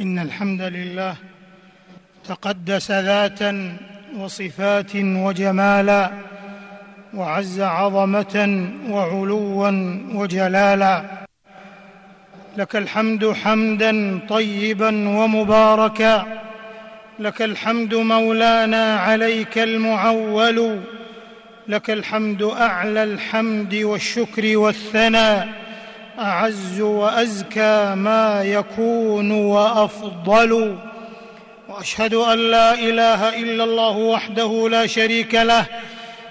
ان الحمد لله تقدس ذاتا وصفات وجمالا وعز عظمه وعلوا وجلالا لك الحمد حمدا طيبا ومباركا لك الحمد مولانا عليك المعول لك الحمد اعلى الحمد والشكر والثناء اعز وازكى ما يكون وافضل واشهد ان لا اله الا الله وحده لا شريك له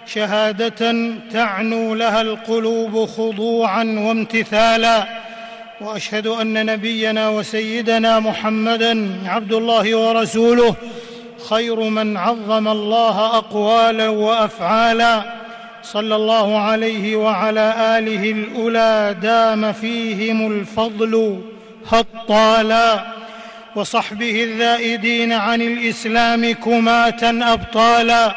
شهاده تعنو لها القلوب خضوعا وامتثالا واشهد ان نبينا وسيدنا محمدا عبد الله ورسوله خير من عظم الله اقوالا وافعالا صلى الله عليه وعلى اله الاولى دام فيهم الفضل هطالا وصحبه الذائدين عن الاسلام كماه ابطالا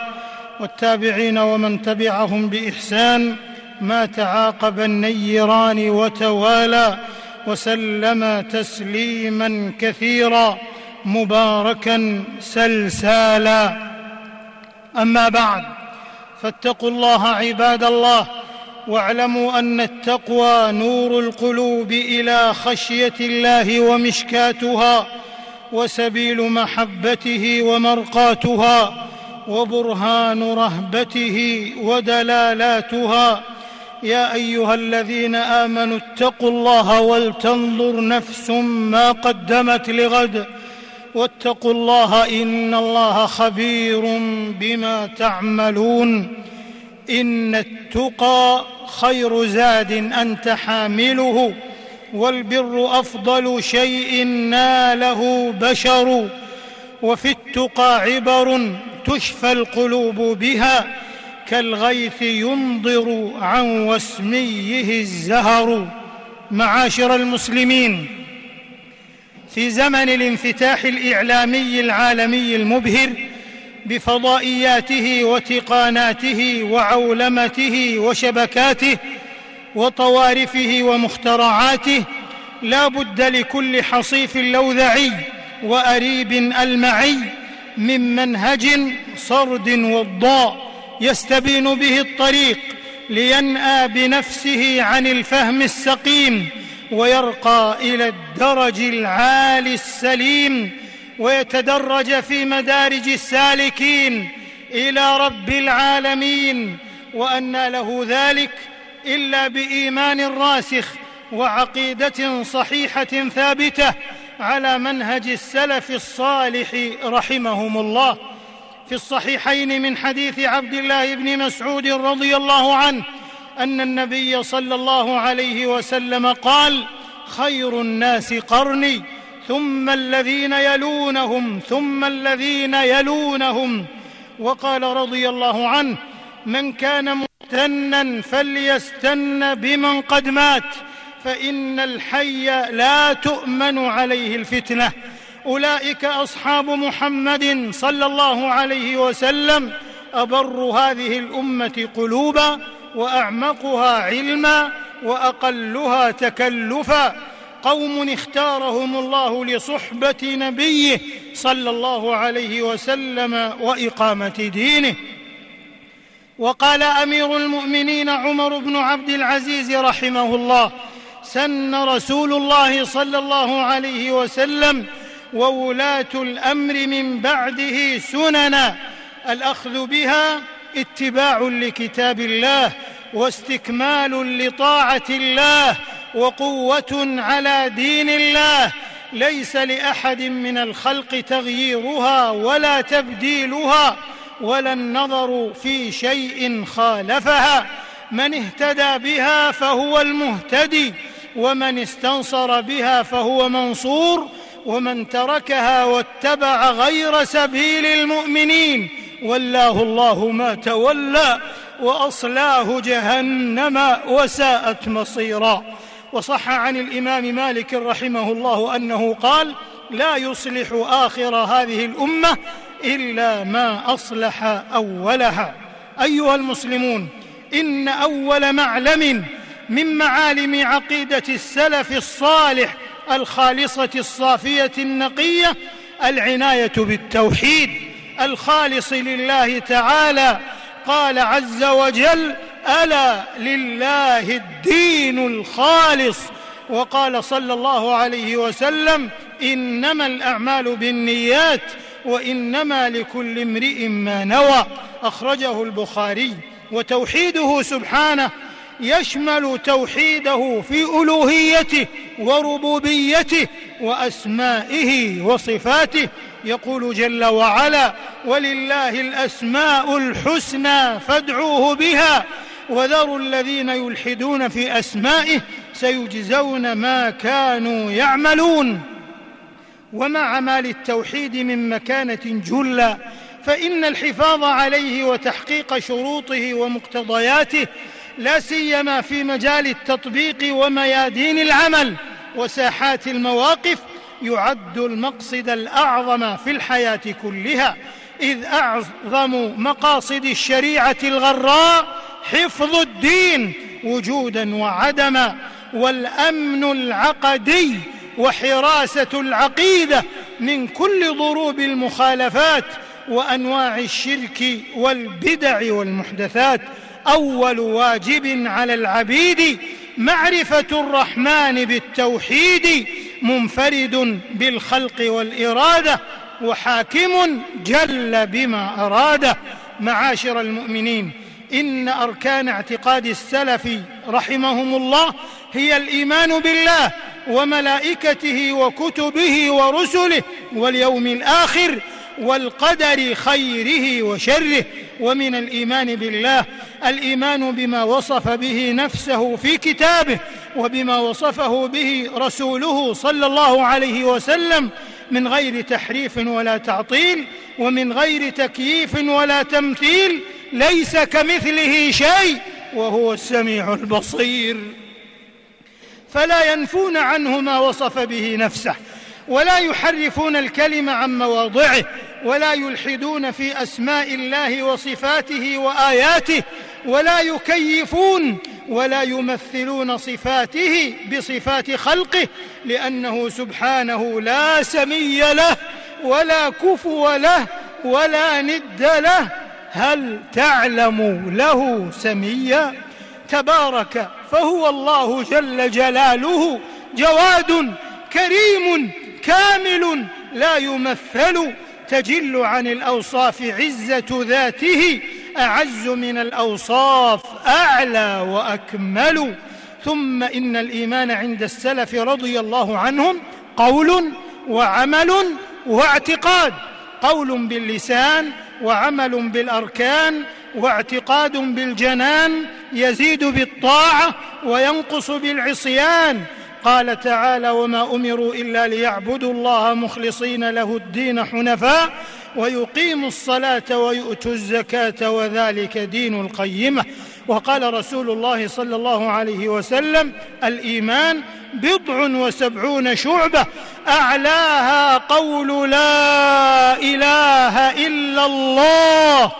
والتابعين ومن تبعهم باحسان ما تعاقب النيران وتوالى وسلم تسليما كثيرا مباركا سلسالا اما بعد فاتقوا الله عباد الله واعلموا ان التقوى نور القلوب الى خشيه الله ومشكاتها وسبيل محبته ومرقاتها وبرهان رهبته ودلالاتها يا ايها الذين امنوا اتقوا الله ولتنظر نفس ما قدمت لغد واتقوا الله ان الله خبير بما تعملون ان التقى خير زاد انت حامله والبر افضل شيء ناله بشر وفي التقى عبر تشفى القلوب بها كالغيث يمضر عن وسميه الزهر معاشر المسلمين في زمن الانفتاح الاعلامي العالمي المبهر بفضائياته وتقاناته وعولمته وشبكاته وطوارفه ومخترعاته لا بد لكل حصيف لوذعي واريب المعي من منهج صرد وضاء يستبين به الطريق لينأى بنفسه عن الفهم السقيم ويرقى الى الدرج العالي السليم ويتدرج في مدارج السالكين الى رب العالمين وانى له ذلك الا بايمان راسخ وعقيده صحيحه ثابته على منهج السلف الصالح رحمهم الله في الصحيحين من حديث عبد الله بن مسعود رضي الله عنه ان النبي صلى الله عليه وسلم قال خير الناس قرني ثم الذين يلونهم ثم الذين يلونهم وقال رضي الله عنه من كان مستنا فليستن بمن قد مات فان الحي لا تؤمن عليه الفتنه اولئك اصحاب محمد صلى الله عليه وسلم ابر هذه الامه قلوبا واعمقها علما واقلها تكلفا قوم اختارهم الله لصحبه نبيه صلى الله عليه وسلم واقامه دينه وقال امير المؤمنين عمر بن عبد العزيز رحمه الله سن رسول الله صلى الله عليه وسلم وولاه الامر من بعده سننا الاخذ بها اتباع لكتاب الله واستكمال لطاعه الله وقوه على دين الله ليس لاحد من الخلق تغييرها ولا تبديلها ولا النظر في شيء خالفها من اهتدى بها فهو المهتدي ومن استنصر بها فهو منصور ومن تركها واتبع غير سبيل المؤمنين ولاه الله ما تولى واصلاه جهنم وساءت مصيرا وصح عن الامام مالك رحمه الله انه قال لا يصلح اخر هذه الامه الا ما اصلح اولها ايها المسلمون ان اول معلم من معالم عقيده السلف الصالح الخالصه الصافيه النقيه العنايه بالتوحيد الخالص لله تعالى قال عز وجل الا لله الدين الخالص وقال صلى الله عليه وسلم انما الاعمال بالنيات وانما لكل امرئ ما نوى اخرجه البخاري وتوحيده سبحانه يشمل توحيده في الوهيته وربوبيته واسمائه وصفاته يقول جل وعلا ولله الاسماء الحسنى فادعوه بها وذروا الذين يلحدون في اسمائه سيجزون ما كانوا يعملون ومع ما للتوحيد من مكانه جلة فان الحفاظ عليه وتحقيق شروطه ومقتضياته لا سيما في مجال التطبيق وميادين العمل وساحات المواقف يعد المقصد الاعظم في الحياه كلها اذ اعظم مقاصد الشريعه الغراء حفظ الدين وجودا وعدما والامن العقدي وحراسه العقيده من كل ضروب المخالفات وانواع الشرك والبدع والمحدثات اول واجب على العبيد معرفه الرحمن بالتوحيد منفرد بالخلق والاراده وحاكم جل بما اراده معاشر المؤمنين ان اركان اعتقاد السلف رحمهم الله هي الايمان بالله وملائكته وكتبه ورسله واليوم الاخر والقدر خيره وشره ومن الايمان بالله الايمان بما وصف به نفسه في كتابه وبما وصفه به رسوله صلى الله عليه وسلم من غير تحريف ولا تعطيل ومن غير تكييف ولا تمثيل ليس كمثله شيء وهو السميع البصير فلا ينفون عنه ما وصف به نفسه ولا يحرفون الكلم عن مواضعه ولا يلحدون في اسماء الله وصفاته واياته ولا يكيفون ولا يمثلون صفاته بصفات خلقه لانه سبحانه لا سمي له ولا كفو له ولا ند له هل تعلم له سميا تبارك فهو الله جل جلاله جواد كريم كامل لا يمثل تجل عن الاوصاف عزه ذاته اعز من الاوصاف اعلى واكمل ثم ان الايمان عند السلف رضي الله عنهم قول وعمل واعتقاد قول باللسان وعمل بالاركان واعتقاد بالجنان يزيد بالطاعه وينقص بالعصيان قال تعالى وما امروا الا ليعبدوا الله مخلصين له الدين حنفاء ويقيموا الصلاه ويؤتوا الزكاه وذلك دين القيمه وقال رسول الله صلى الله عليه وسلم الايمان بضع وسبعون شعبه اعلاها قول لا اله الا الله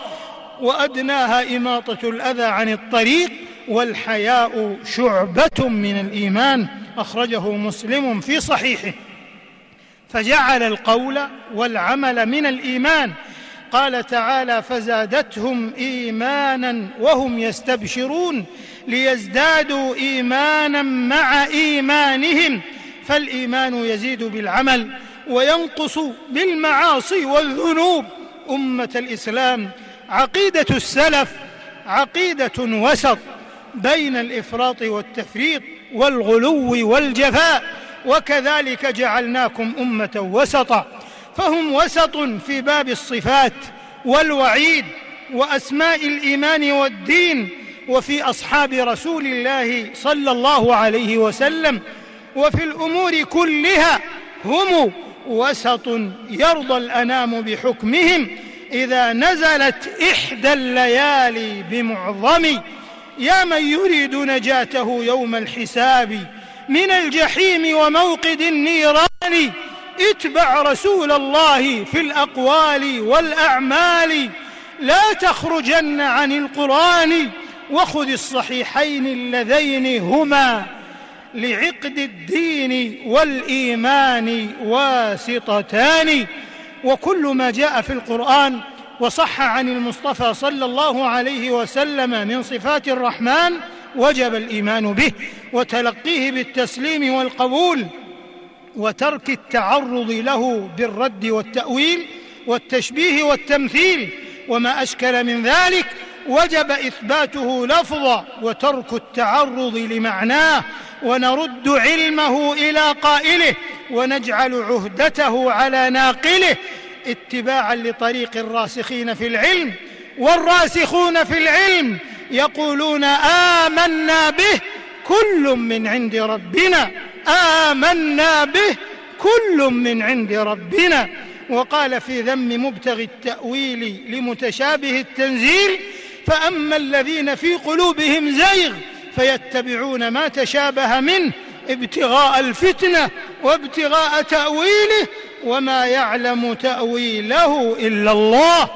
وادناها اماطه الاذى عن الطريق والحياء شعبه من الايمان اخرجه مسلم في صحيحه فجعل القول والعمل من الايمان قال تعالى فزادتهم ايمانا وهم يستبشرون ليزدادوا ايمانا مع ايمانهم فالايمان يزيد بالعمل وينقص بالمعاصي والذنوب امه الاسلام عقيده السلف عقيده وسط بين الافراط والتفريط والغلو والجفاء وكذلك جعلناكم امه وسطا فهم وسط في باب الصفات والوعيد واسماء الايمان والدين وفي اصحاب رسول الله صلى الله عليه وسلم وفي الامور كلها هم وسط يرضى الانام بحكمهم اذا نزلت احدى الليالي بمعظم يا من يريد نجاته يوم الحساب من الجحيم وموقد النيران اتبع رسول الله في الاقوال والاعمال لا تخرجن عن القران وخذ الصحيحين اللذين هما لعقد الدين والايمان واسطتان وكل ما جاء في القران وصح عن المصطفى صلى الله عليه وسلم من صفات الرحمن وجب الايمان به وتلقيه بالتسليم والقبول وترك التعرض له بالرد والتاويل والتشبيه والتمثيل وما اشكل من ذلك وجب اثباته لفظا وترك التعرض لمعناه ونرد علمه الى قائله ونجعل عهدته على ناقله اتباعا لطريق الراسخين في العلم والراسخون في العلم يقولون امنا به كل من عند ربنا امنا به كل من عند ربنا وقال في ذم مبتغي التاويل لمتشابه التنزيل فاما الذين في قلوبهم زيغ فيتبعون ما تشابه منه ابتغاء الفتنه وابتغاء تاويله وما يعلم تاويله الا الله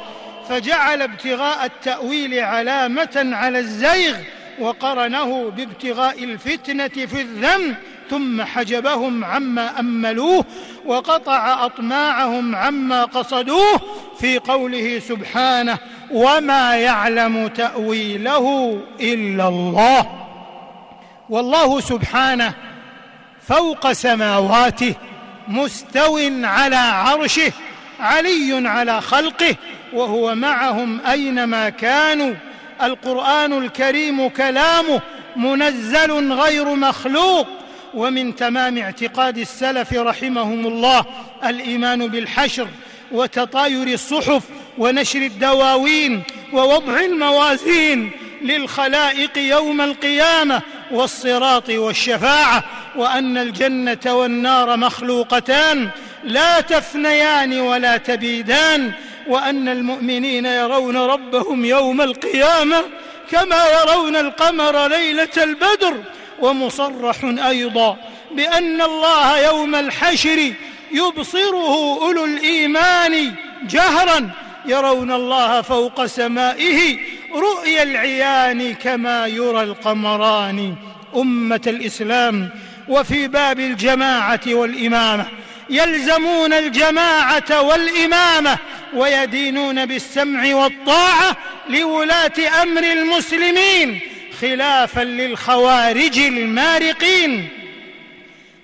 فجعل ابتغاء التاويل علامه على الزيغ وقرنه بابتغاء الفتنه في الذنب ثم حجبهم عما املوه وقطع اطماعهم عما قصدوه في قوله سبحانه وما يعلم تاويله الا الله والله سبحانه فوق سماواته مستو على عرشه علي على خلقه وهو معهم اينما كانوا القران الكريم كلامه منزل غير مخلوق ومن تمام اعتقاد السلف رحمهم الله الايمان بالحشر وتطاير الصحف ونشر الدواوين ووضع الموازين للخلائق يوم القيامه والصراط والشفاعه وان الجنه والنار مخلوقتان لا تفنيان ولا تبيدان وان المؤمنين يرون ربهم يوم القيامه كما يرون القمر ليله البدر ومصرح ايضا بان الله يوم الحشر يبصره اولو الايمان جهرا يرون الله فوق سمائه رؤيا العيان كما يرى القمران امه الاسلام وفي باب الجماعه والامامه يلزمون الجماعه والامامه ويدينون بالسمع والطاعه لولاه امر المسلمين خلافا للخوارج المارقين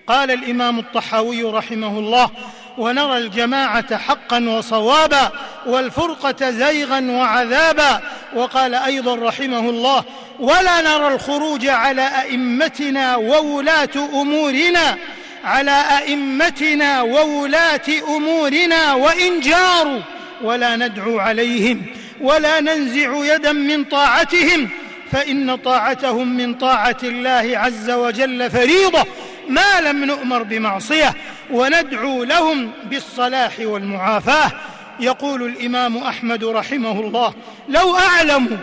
قال الامام الطحاوي رحمه الله ونرى الجماعه حقا وصوابا والفرقه زيغا وعذابا وقال ايضا رحمه الله ولا نرى الخروج على ائمتنا وولاه امورنا على ائمتنا وولاه امورنا وان جاروا ولا ندعو عليهم ولا ننزع يدا من طاعتهم فان طاعتهم من طاعه الله عز وجل فريضه ما لم نؤمر بمعصيه وندعو لهم بالصلاح والمعافاه يقول الامام احمد رحمه الله لو اعلم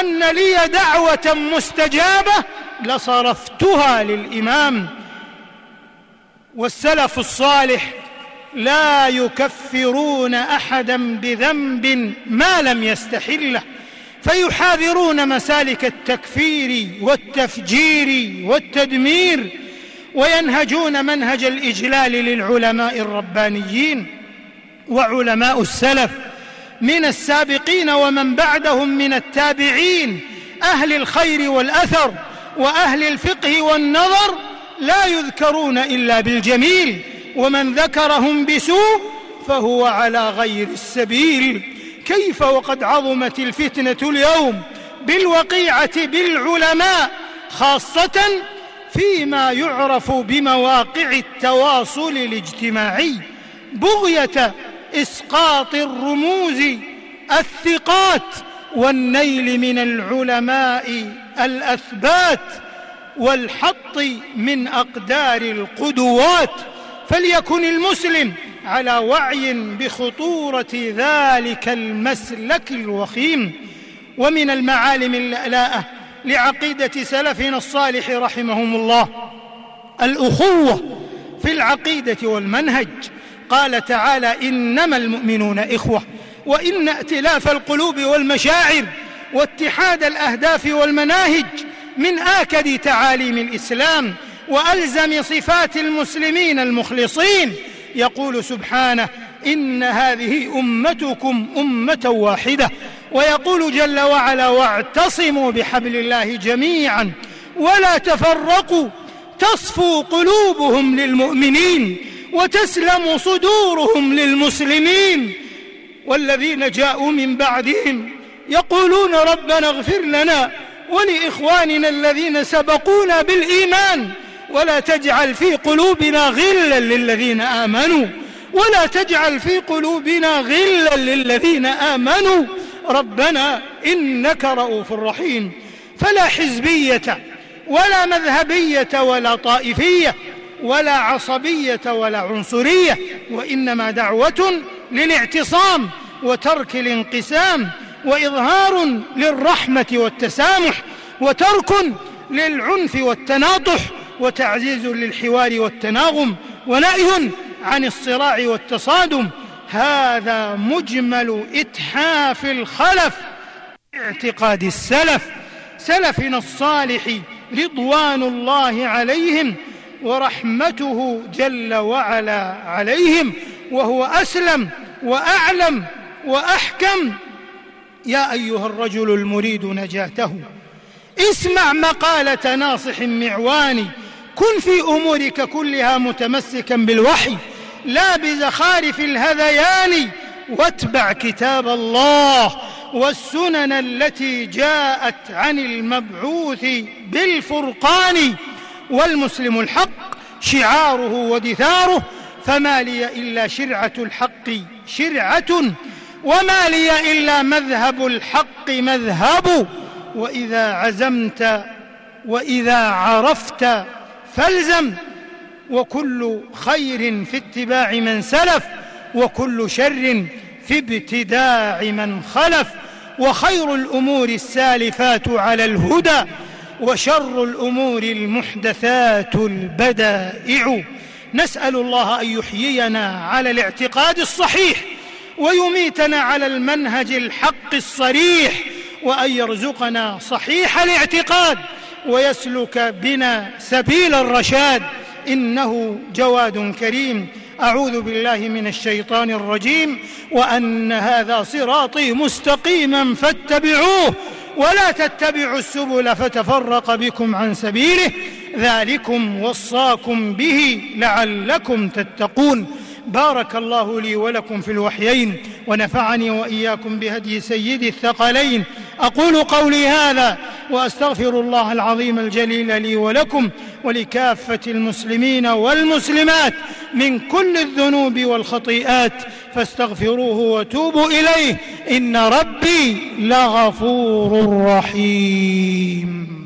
ان لي دعوه مستجابه لصرفتها للامام والسلف الصالح لا يكفرون احدا بذنب ما لم يستحله فيحاذرون مسالك التكفير والتفجير والتدمير وينهجون منهج الاجلال للعلماء الربانيين وعلماء السلف من السابقين ومن بعدهم من التابعين اهل الخير والاثر واهل الفقه والنظر لا يذكرون الا بالجميل ومن ذكرهم بسوء فهو على غير السبيل كيف وقد عظمت الفتنه اليوم بالوقيعه بالعلماء خاصه فيما يعرف بمواقع التواصل الاجتماعي بغيه اسقاط الرموز الثقات والنيل من العلماء الاثبات والحط من اقدار القدوات فليكن المسلم على وعي بخطوره ذلك المسلك الوخيم ومن المعالم اللاءه لعقيده سلفنا الصالح رحمهم الله الاخوه في العقيده والمنهج قال تعالى انما المؤمنون اخوه وان ائتلاف القلوب والمشاعر واتحاد الاهداف والمناهج من اكد تعاليم الاسلام والزم صفات المسلمين المخلصين يقول سبحانه ان هذه امتكم امه واحده ويقول جل وعلا واعتصموا بحبل الله جميعا ولا تفرقوا تصفو قلوبهم للمؤمنين وتسلم صدورهم للمسلمين والذين جاءوا من بعدهم يقولون ربنا اغفر لنا ولاخواننا الذين سبقونا بالايمان ولا تجعل في قلوبنا غلا للذين امنوا ولا تجعل في قلوبنا غلا للذين امنوا ربنا إنك رؤوف رحيم فلا حزبية ولا مذهبية ولا طائفية ولا عصبية ولا عنصرية وإنما دعوة للاعتصام وترك الانقسام وإظهار للرحمة والتسامح وترك للعنف والتناطح وتعزيز للحوار والتناغم ونأي عن الصراع والتصادم هذا مجمل إتحاف الخلف اعتقاد السلف سلفنا الصالح رضوان الله عليهم ورحمته جل وعلا عليهم وهو أسلم وأعلم وأحكم يا أيها الرجل المريد نجاته اسمع مقالة ناصح معواني كن في أمورك كلها متمسكا بالوحي لا بزخارف الهذيان واتبع كتاب الله والسنن التي جاءت عن المبعوث بالفرقان والمسلم الحق شعاره ودثاره فما لي الا شرعه الحق شرعه وما لي الا مذهب الحق مذهب واذا عزمت واذا عرفت فالزم وكل خير في اتباع من سلف وكل شر في ابتداع من خلف وخير الامور السالفات على الهدى وشر الامور المحدثات البدائع نسال الله ان يحيينا على الاعتقاد الصحيح ويميتنا على المنهج الحق الصريح وان يرزقنا صحيح الاعتقاد ويسلك بنا سبيل الرشاد انه جواد كريم اعوذ بالله من الشيطان الرجيم وان هذا صراطي مستقيما فاتبعوه ولا تتبعوا السبل فتفرق بكم عن سبيله ذلكم وصاكم به لعلكم تتقون بارك الله لي ولكم في الوحيين ونفعني واياكم بهدي سيد الثقلين اقول قولي هذا واستغفر الله العظيم الجليل لي ولكم ولكافه المسلمين والمسلمات من كل الذنوب والخطيئات فاستغفروه وتوبوا اليه ان ربي لغفور رحيم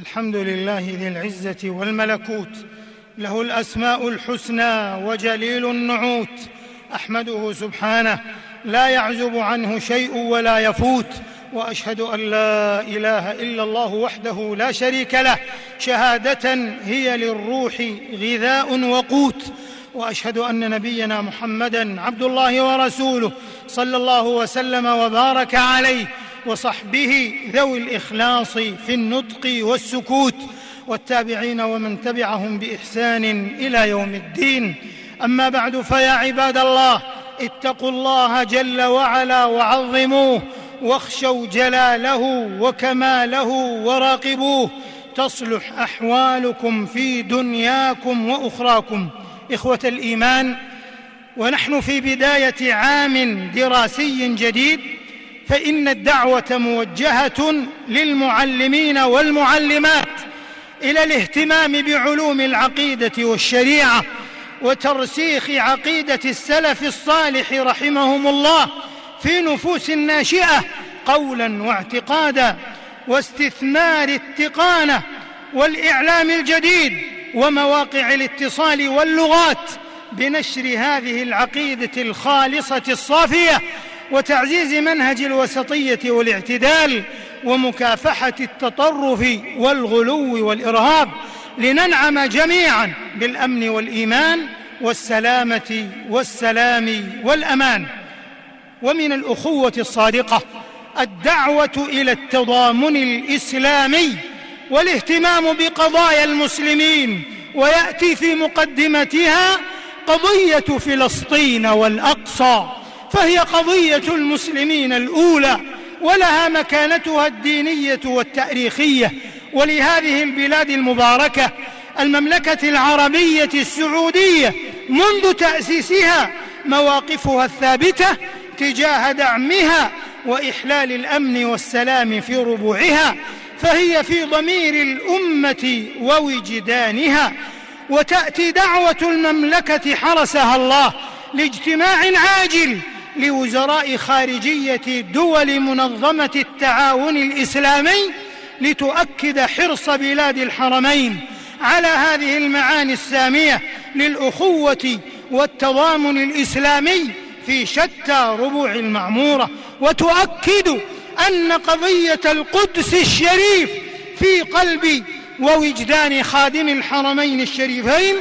الحمد لله ذي العزه والملكوت له الاسماء الحسنى وجليل النعوت احمده سبحانه لا يعزب عنه شيء ولا يفوت واشهد ان لا اله الا الله وحده لا شريك له شهاده هي للروح غذاء وقوت واشهد ان نبينا محمدا عبد الله ورسوله صلى الله وسلم وبارك عليه وصحبه ذوي الاخلاص في النطق والسكوت والتابعين ومن تبعهم باحسان الى يوم الدين اما بعد فيا عباد الله اتقوا الله جل وعلا وعظموه واخشوا جلاله وكماله وراقبوه تصلح احوالكم في دنياكم واخراكم اخوه الايمان ونحن في بدايه عام دراسي جديد فان الدعوه موجهه للمعلمين والمعلمات الى الاهتمام بعلوم العقيده والشريعه وترسيخ عقيده السلف الصالح رحمهم الله في نفوس الناشئه قولا واعتقادا واستثمار التقانه والاعلام الجديد ومواقع الاتصال واللغات بنشر هذه العقيده الخالصه الصافيه وتعزيز منهج الوسطيه والاعتدال ومكافحه التطرف والغلو والارهاب لننعم جميعا بالامن والايمان والسلامه والسلام والامان ومن الاخوه الصادقه الدعوه الى التضامن الاسلامي والاهتمام بقضايا المسلمين وياتي في مقدمتها قضيه فلسطين والاقصى فهي قضيه المسلمين الاولى ولها مكانتها الدينيه والتاريخيه ولهذه البلاد المباركه المملكه العربيه السعوديه منذ تاسيسها مواقفها الثابته اتجاه دعمها واحلال الامن والسلام في ربوعها فهي في ضمير الامه ووجدانها وتاتي دعوه المملكه حرسها الله لاجتماع عاجل لوزراء خارجيه دول منظمه التعاون الاسلامي لتؤكد حرص بلاد الحرمين على هذه المعاني الساميه للاخوه والتضامن الاسلامي في شتى ربوع المعمورة وتؤكد أن قضية القدس الشريف في قلب ووجدان خادم الحرمين الشريفين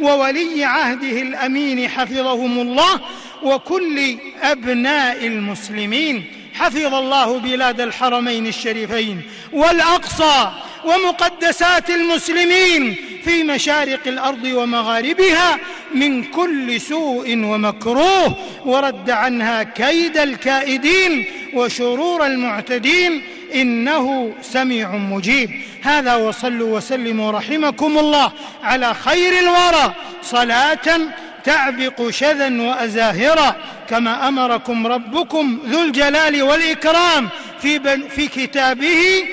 وولي عهده الأمين حفظهم الله وكل أبناء المسلمين حفظ الله بلاد الحرمين الشريفين والأقصى ومقدسات المسلمين في مشارق الارض ومغاربها من كل سوء ومكروه ورد عنها كيد الكائدين وشرور المعتدين انه سميع مجيب هذا وصلوا وسلموا رحمكم الله على خير الورى صلاه تعبق شذا وازاهرا كما امركم ربكم ذو الجلال والاكرام في, في كتابه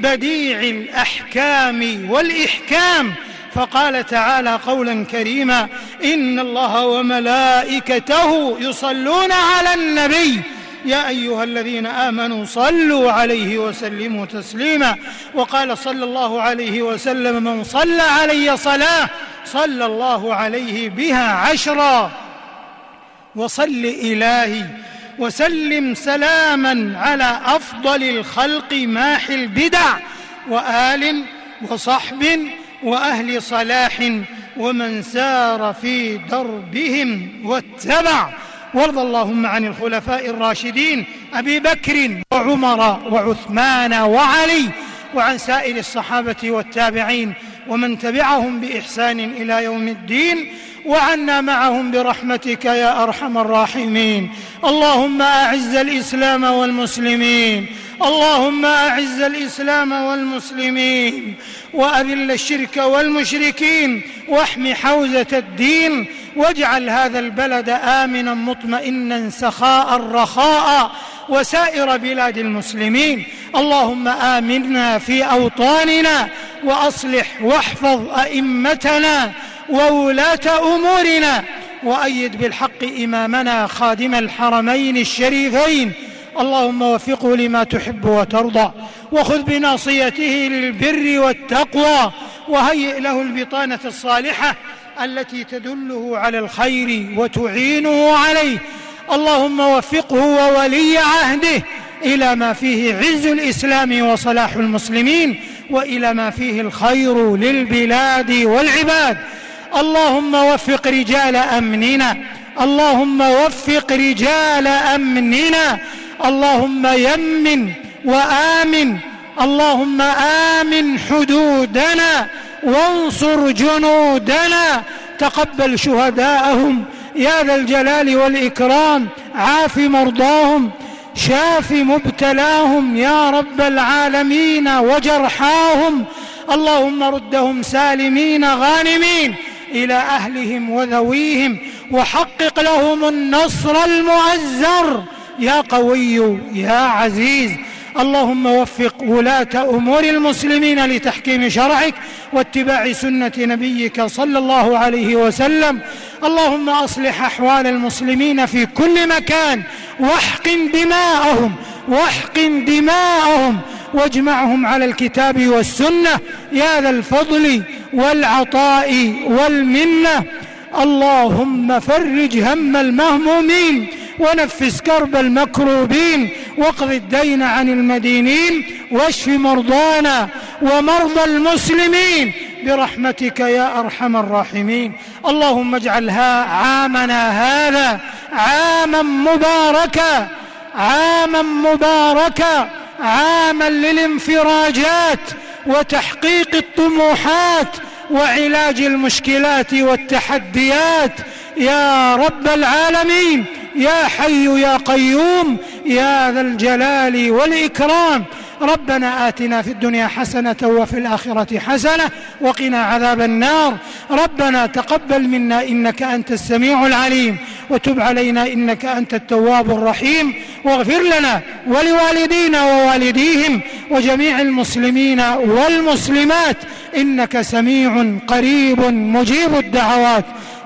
بديع الأحكام والإحكام فقال تعالى قولا كريما إن الله وملائكته يصلون على النبي يا ايها الذين امنوا صلوا عليه وسلموا تسليما وقال صلى الله عليه وسلم من صلى علي صلاه صلى الله عليه بها عشرا وصل الهي وسلم سلاما على افضل الخلق ماحي البدع وال وصحب واهل صلاح ومن سار في دربهم واتبع وارض اللهم عن الخلفاء الراشدين ابي بكر وعمر وعثمان وعلي وعن سائر الصحابه والتابعين ومن تبعهم باحسان الى يوم الدين وعنا معهم برحمتك يا ارحم الراحمين اللهم اعز الاسلام والمسلمين اللهم اعز الاسلام والمسلمين واذل الشرك والمشركين واحم حوزه الدين واجعل هذا البلد امنا مطمئنا سخاء رخاء وسائر بلاد المسلمين اللهم امنا في اوطاننا واصلح واحفظ ائمتنا وولاه امورنا وايد بالحق امامنا خادم الحرمين الشريفين اللهم وفقه لما تحب وترضى وخذ بناصيته للبر والتقوى وهيئ له البطانه الصالحه التي تدله على الخير وتعينه عليه اللهم وفقه وولي عهده الى ما فيه عز الاسلام وصلاح المسلمين والى ما فيه الخير للبلاد والعباد اللهم وفق رجال امننا اللهم وفق رجال امننا اللهم يمن وامن اللهم امن حدودنا وانصر جنودنا تقبل شهداءهم يا ذا الجلال والإكرام عاف مرضاهم شاف مبتلاهم يا رب العالمين وجرحاهم اللهم ردهم سالمين غانمين إلى أهلهم وذويهم وحقق لهم النصر المعزر يا قوي يا عزيز اللهم وفق ولاة أمور المسلمين لتحكيم شرعك واتباع سنة نبيك صلى الله عليه وسلم اللهم أصلح أحوال المسلمين في كل مكان واحقن دماءهم واحقن دماءهم واجمعهم على الكتاب والسنة يا ذا الفضل والعطاء والمنة اللهم فرج هم المهمومين ونفس كرب المكروبين واقض الدين عن المدينين واشف مرضانا ومرضى المسلمين برحمتك يا ارحم الراحمين اللهم اجعلها عامنا هذا عاما مباركا عاما مباركا عاما للانفراجات وتحقيق الطموحات وعلاج المشكلات والتحديات يا رب العالمين يا حي يا قيوم يا ذا الجلال والإكرام ربنا آتنا في الدنيا حسنة وفي الآخرة حسنة وقنا عذاب النار ربنا تقبل منا إنك أنت السميع العليم وتب علينا إنك أنت التواب الرحيم واغفر لنا ولوالدينا ووالديهم وجميع المسلمين والمسلمات إنك سميع قريب مجيب الدعوات